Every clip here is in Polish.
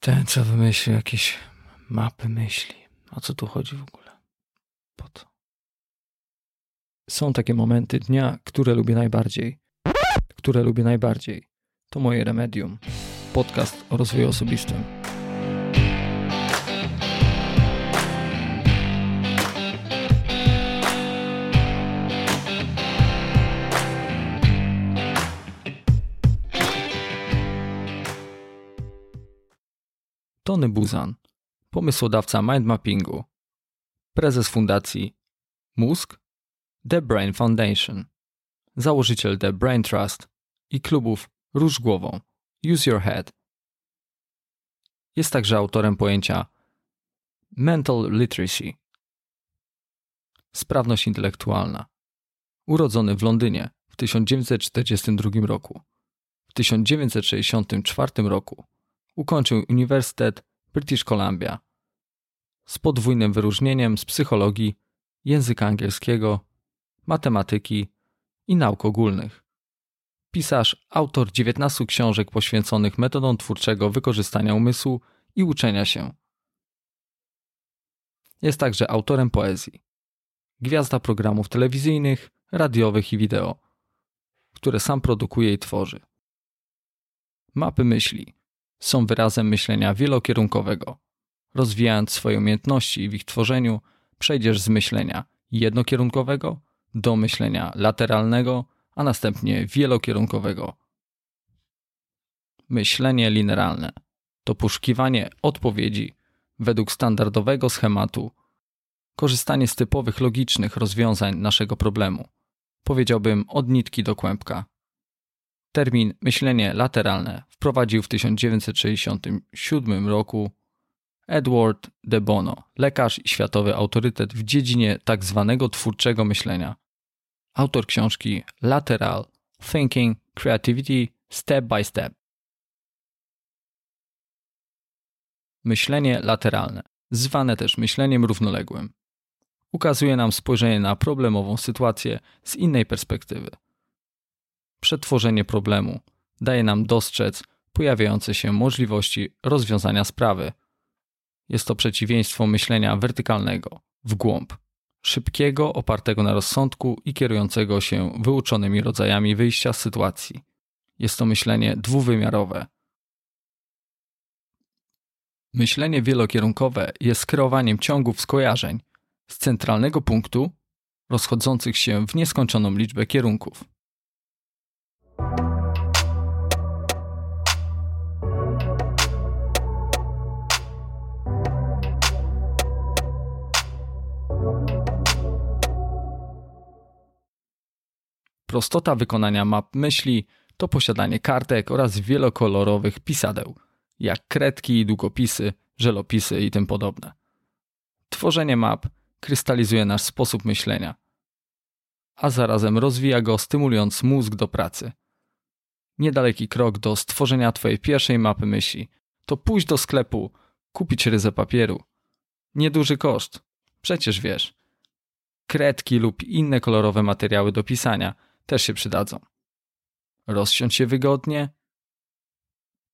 Ten, co wymyślił jakieś mapy myśli. O co tu chodzi w ogóle? Po co? Są takie momenty dnia, które lubię najbardziej. Które lubię najbardziej. To moje remedium. Podcast o rozwoju osobistym. Tony Buzan, pomysłodawca mindmappingu, prezes fundacji Mózg, The Brain Foundation, założyciel The Brain Trust i klubów Róż Głową, Use Your Head. Jest także autorem pojęcia Mental Literacy, sprawność intelektualna. Urodzony w Londynie w 1942 roku. W 1964 roku ukończył Uniwersytet British Columbia z podwójnym wyróżnieniem z psychologii, języka angielskiego, matematyki i nauk ogólnych. Pisarz, autor 19 książek poświęconych metodom twórczego wykorzystania umysłu i uczenia się. Jest także autorem poezji. Gwiazda programów telewizyjnych, radiowych i wideo, które sam produkuje i tworzy. Mapy myśli są wyrazem myślenia wielokierunkowego. Rozwijając swoje umiejętności w ich tworzeniu, przejdziesz z myślenia jednokierunkowego do myślenia lateralnego, a następnie wielokierunkowego. Myślenie linearne to poszukiwanie odpowiedzi według standardowego schematu, korzystanie z typowych logicznych rozwiązań naszego problemu. Powiedziałbym od nitki do kłębka. Termin myślenie lateralne wprowadził w 1967 roku Edward de Bono, lekarz i światowy autorytet w dziedzinie tak zwanego twórczego myślenia. Autor książki Lateral Thinking Creativity Step by Step. Myślenie lateralne, zwane też myśleniem równoległym, ukazuje nam spojrzenie na problemową sytuację z innej perspektywy przetworzenie problemu daje nam dostrzec pojawiające się możliwości rozwiązania sprawy. Jest to przeciwieństwo myślenia wertykalnego, w głąb, szybkiego, opartego na rozsądku i kierującego się wyuczonymi rodzajami wyjścia z sytuacji. Jest to myślenie dwuwymiarowe. Myślenie wielokierunkowe jest skierowaniem ciągów skojarzeń z centralnego punktu rozchodzących się w nieskończoną liczbę kierunków. Prostota wykonania map myśli to posiadanie kartek oraz wielokolorowych pisadeł, jak kredki, długopisy, żelopisy i tym podobne. Tworzenie map krystalizuje nasz sposób myślenia, a zarazem rozwija go, stymulując mózg do pracy. Niedaleki krok do stworzenia Twojej pierwszej mapy myśli to pójść do sklepu, kupić ryzę papieru. Nieduży koszt, przecież wiesz. Kredki lub inne kolorowe materiały do pisania – też się przydadzą. Rozsiądź się wygodnie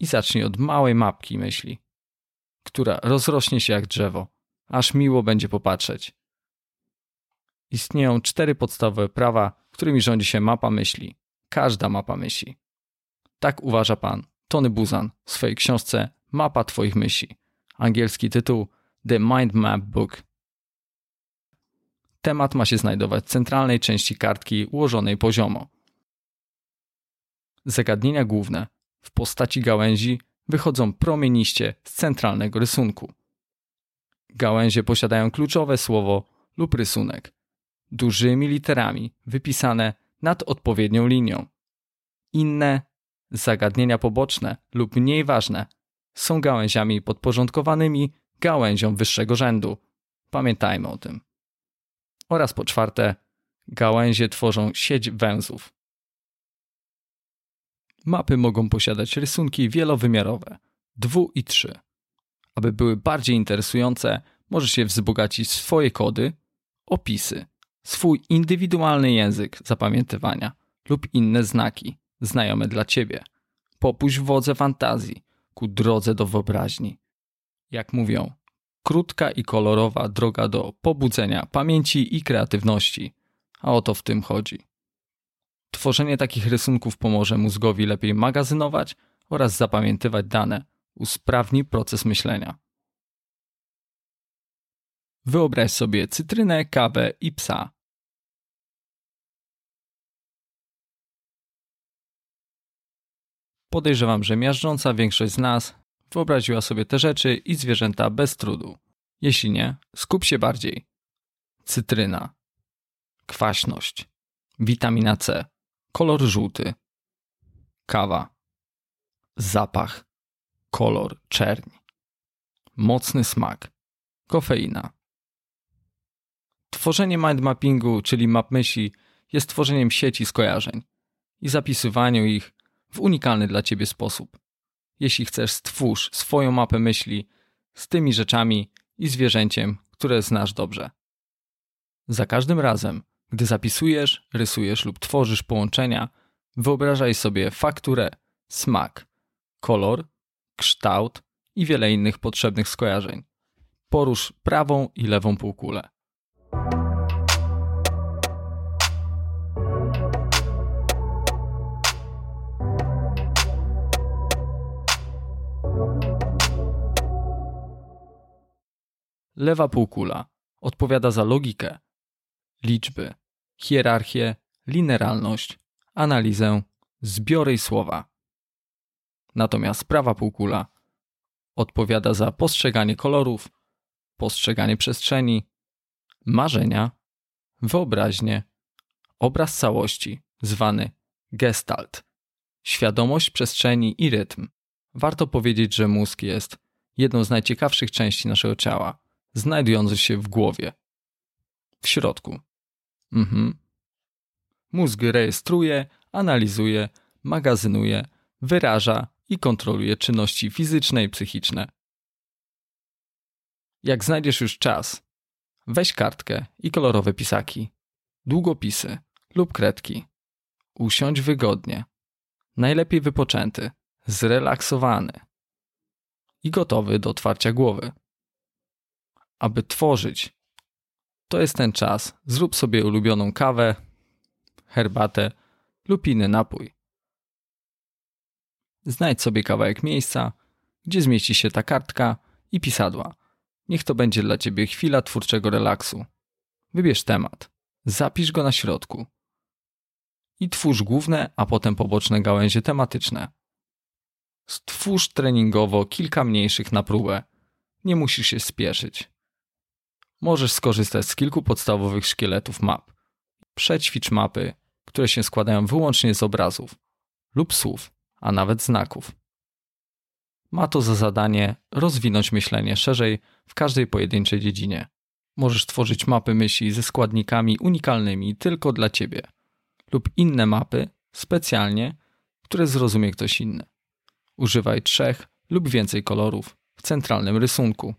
i zacznij od małej mapki myśli, która rozrośnie się jak drzewo, aż miło będzie popatrzeć. Istnieją cztery podstawowe prawa, którymi rządzi się mapa myśli. Każda mapa myśli. Tak uważa pan Tony Buzan w swojej książce Mapa Twoich myśli. Angielski tytuł The Mind Map Book Temat ma się znajdować w centralnej części kartki ułożonej poziomo. Zagadnienia główne w postaci gałęzi wychodzą promieniście z centralnego rysunku. Gałęzie posiadają kluczowe słowo lub rysunek, dużymi literami wypisane nad odpowiednią linią. Inne zagadnienia poboczne lub mniej ważne są gałęziami podporządkowanymi gałęziom wyższego rzędu. Pamiętajmy o tym. Oraz po czwarte, gałęzie tworzą sieć węzłów. Mapy mogą posiadać rysunki wielowymiarowe, dwu i trzy. Aby były bardziej interesujące, możesz je wzbogacić swoje kody, opisy, swój indywidualny język zapamiętywania lub inne znaki znajome dla ciebie. Popuść wodze fantazji, ku drodze do wyobraźni. Jak mówią, krótka i kolorowa droga do pobudzenia pamięci i kreatywności, a o to w tym chodzi. Tworzenie takich rysunków pomoże mózgowi lepiej magazynować oraz zapamiętywać dane, usprawni proces myślenia. Wyobraź sobie cytrynę, kawę i psa. Podejrzewam, że miażdżąca większość z nas wyobraziła sobie te rzeczy i zwierzęta bez trudu. Jeśli nie, skup się bardziej. Cytryna, kwaśność, witamina C, kolor żółty, kawa, zapach, kolor czerń, mocny smak, kofeina. Tworzenie mind mappingu, czyli map myśli, jest tworzeniem sieci skojarzeń i zapisywaniu ich w unikalny dla ciebie sposób. Jeśli chcesz, stwórz swoją mapę myśli z tymi rzeczami i zwierzęciem, które znasz dobrze. Za każdym razem, gdy zapisujesz, rysujesz lub tworzysz połączenia, wyobrażaj sobie fakturę, smak, kolor, kształt i wiele innych potrzebnych skojarzeń. Porusz prawą i lewą półkulę. Lewa półkula odpowiada za logikę, liczby, hierarchię, linearność, analizę, zbiory i słowa. Natomiast prawa półkula odpowiada za postrzeganie kolorów, postrzeganie przestrzeni, marzenia, wyobraźnię, obraz całości, zwany gestalt, świadomość przestrzeni i rytm. Warto powiedzieć, że mózg jest jedną z najciekawszych części naszego ciała znajdujący się w głowie. W środku. Mhm. Mózg rejestruje, analizuje, magazynuje, wyraża i kontroluje czynności fizyczne i psychiczne. Jak znajdziesz już czas, weź kartkę i kolorowe pisaki, długopisy lub kredki. Usiądź wygodnie, najlepiej wypoczęty, zrelaksowany i gotowy do otwarcia głowy aby tworzyć. To jest ten czas. Zrób sobie ulubioną kawę, herbatę lub inny napój. Znajdź sobie kawałek miejsca, gdzie zmieści się ta kartka i pisadła. Niech to będzie dla ciebie chwila twórczego relaksu. Wybierz temat, zapisz go na środku i twórz główne, a potem poboczne gałęzie tematyczne. Stwórz treningowo kilka mniejszych na próbę. Nie musisz się spieszyć możesz skorzystać z kilku podstawowych szkieletów map. Przećwicz mapy, które się składają wyłącznie z obrazów lub słów, a nawet znaków. Ma to za zadanie rozwinąć myślenie szerzej w każdej pojedynczej dziedzinie. Możesz tworzyć mapy myśli ze składnikami unikalnymi tylko dla ciebie, lub inne mapy specjalnie, które zrozumie ktoś inny. Używaj trzech lub więcej kolorów w centralnym rysunku.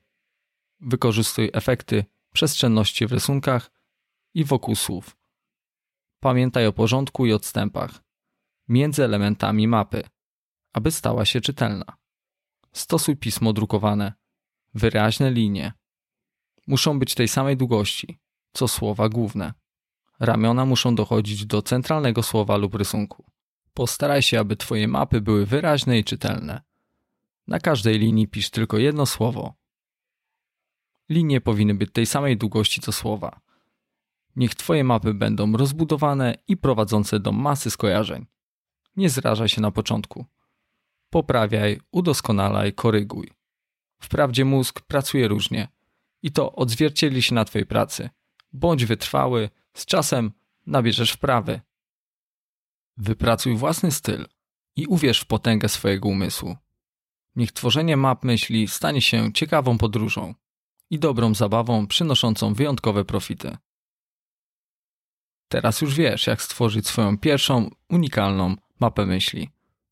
Wykorzystuj efekty przestrzenności w rysunkach i wokół słów. Pamiętaj o porządku i odstępach między elementami mapy, aby stała się czytelna. Stosuj pismo drukowane, wyraźne linie. Muszą być tej samej długości, co słowa główne. Ramiona muszą dochodzić do centralnego słowa lub rysunku. Postaraj się, aby Twoje mapy były wyraźne i czytelne. Na każdej linii pisz tylko jedno słowo, Linie powinny być tej samej długości co słowa. Niech Twoje mapy będą rozbudowane i prowadzące do masy skojarzeń. Nie zrażaj się na początku. Poprawiaj, udoskonalaj, koryguj. Wprawdzie mózg pracuje różnie i to odzwierciedli się na Twojej pracy. Bądź wytrwały, z czasem nabierzesz wprawy. Wypracuj własny styl i uwierz w potęgę swojego umysłu. Niech tworzenie map myśli stanie się ciekawą podróżą i dobrą zabawą przynoszącą wyjątkowe profity. Teraz już wiesz, jak stworzyć swoją pierwszą, unikalną mapę myśli.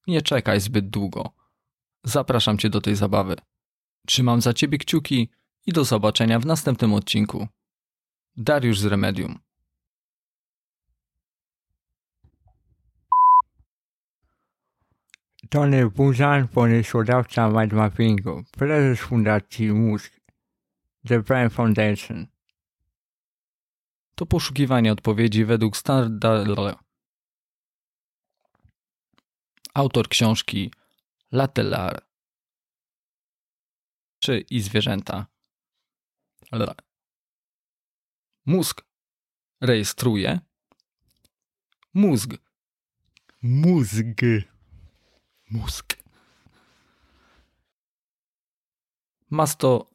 Nie czekaj zbyt długo. Zapraszam Cię do tej zabawy. Trzymam za Ciebie kciuki i do zobaczenia w następnym odcinku. Dariusz z Remedium. Tony Buzan, pomysłodawca mindmappingu, prezes Fundacji Mózg, The Brain Foundation. To poszukiwanie odpowiedzi według standardu. Autor książki Latelar. Czy i zwierzęta. Mózg rejestruje. Mózg. Mózg. Mózg. Masto.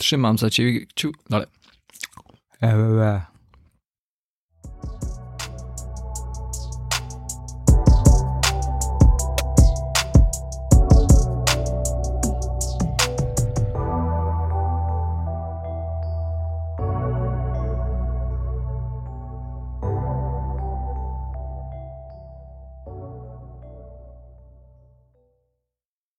Trzymam za ciebie kciuk. Ale Eee.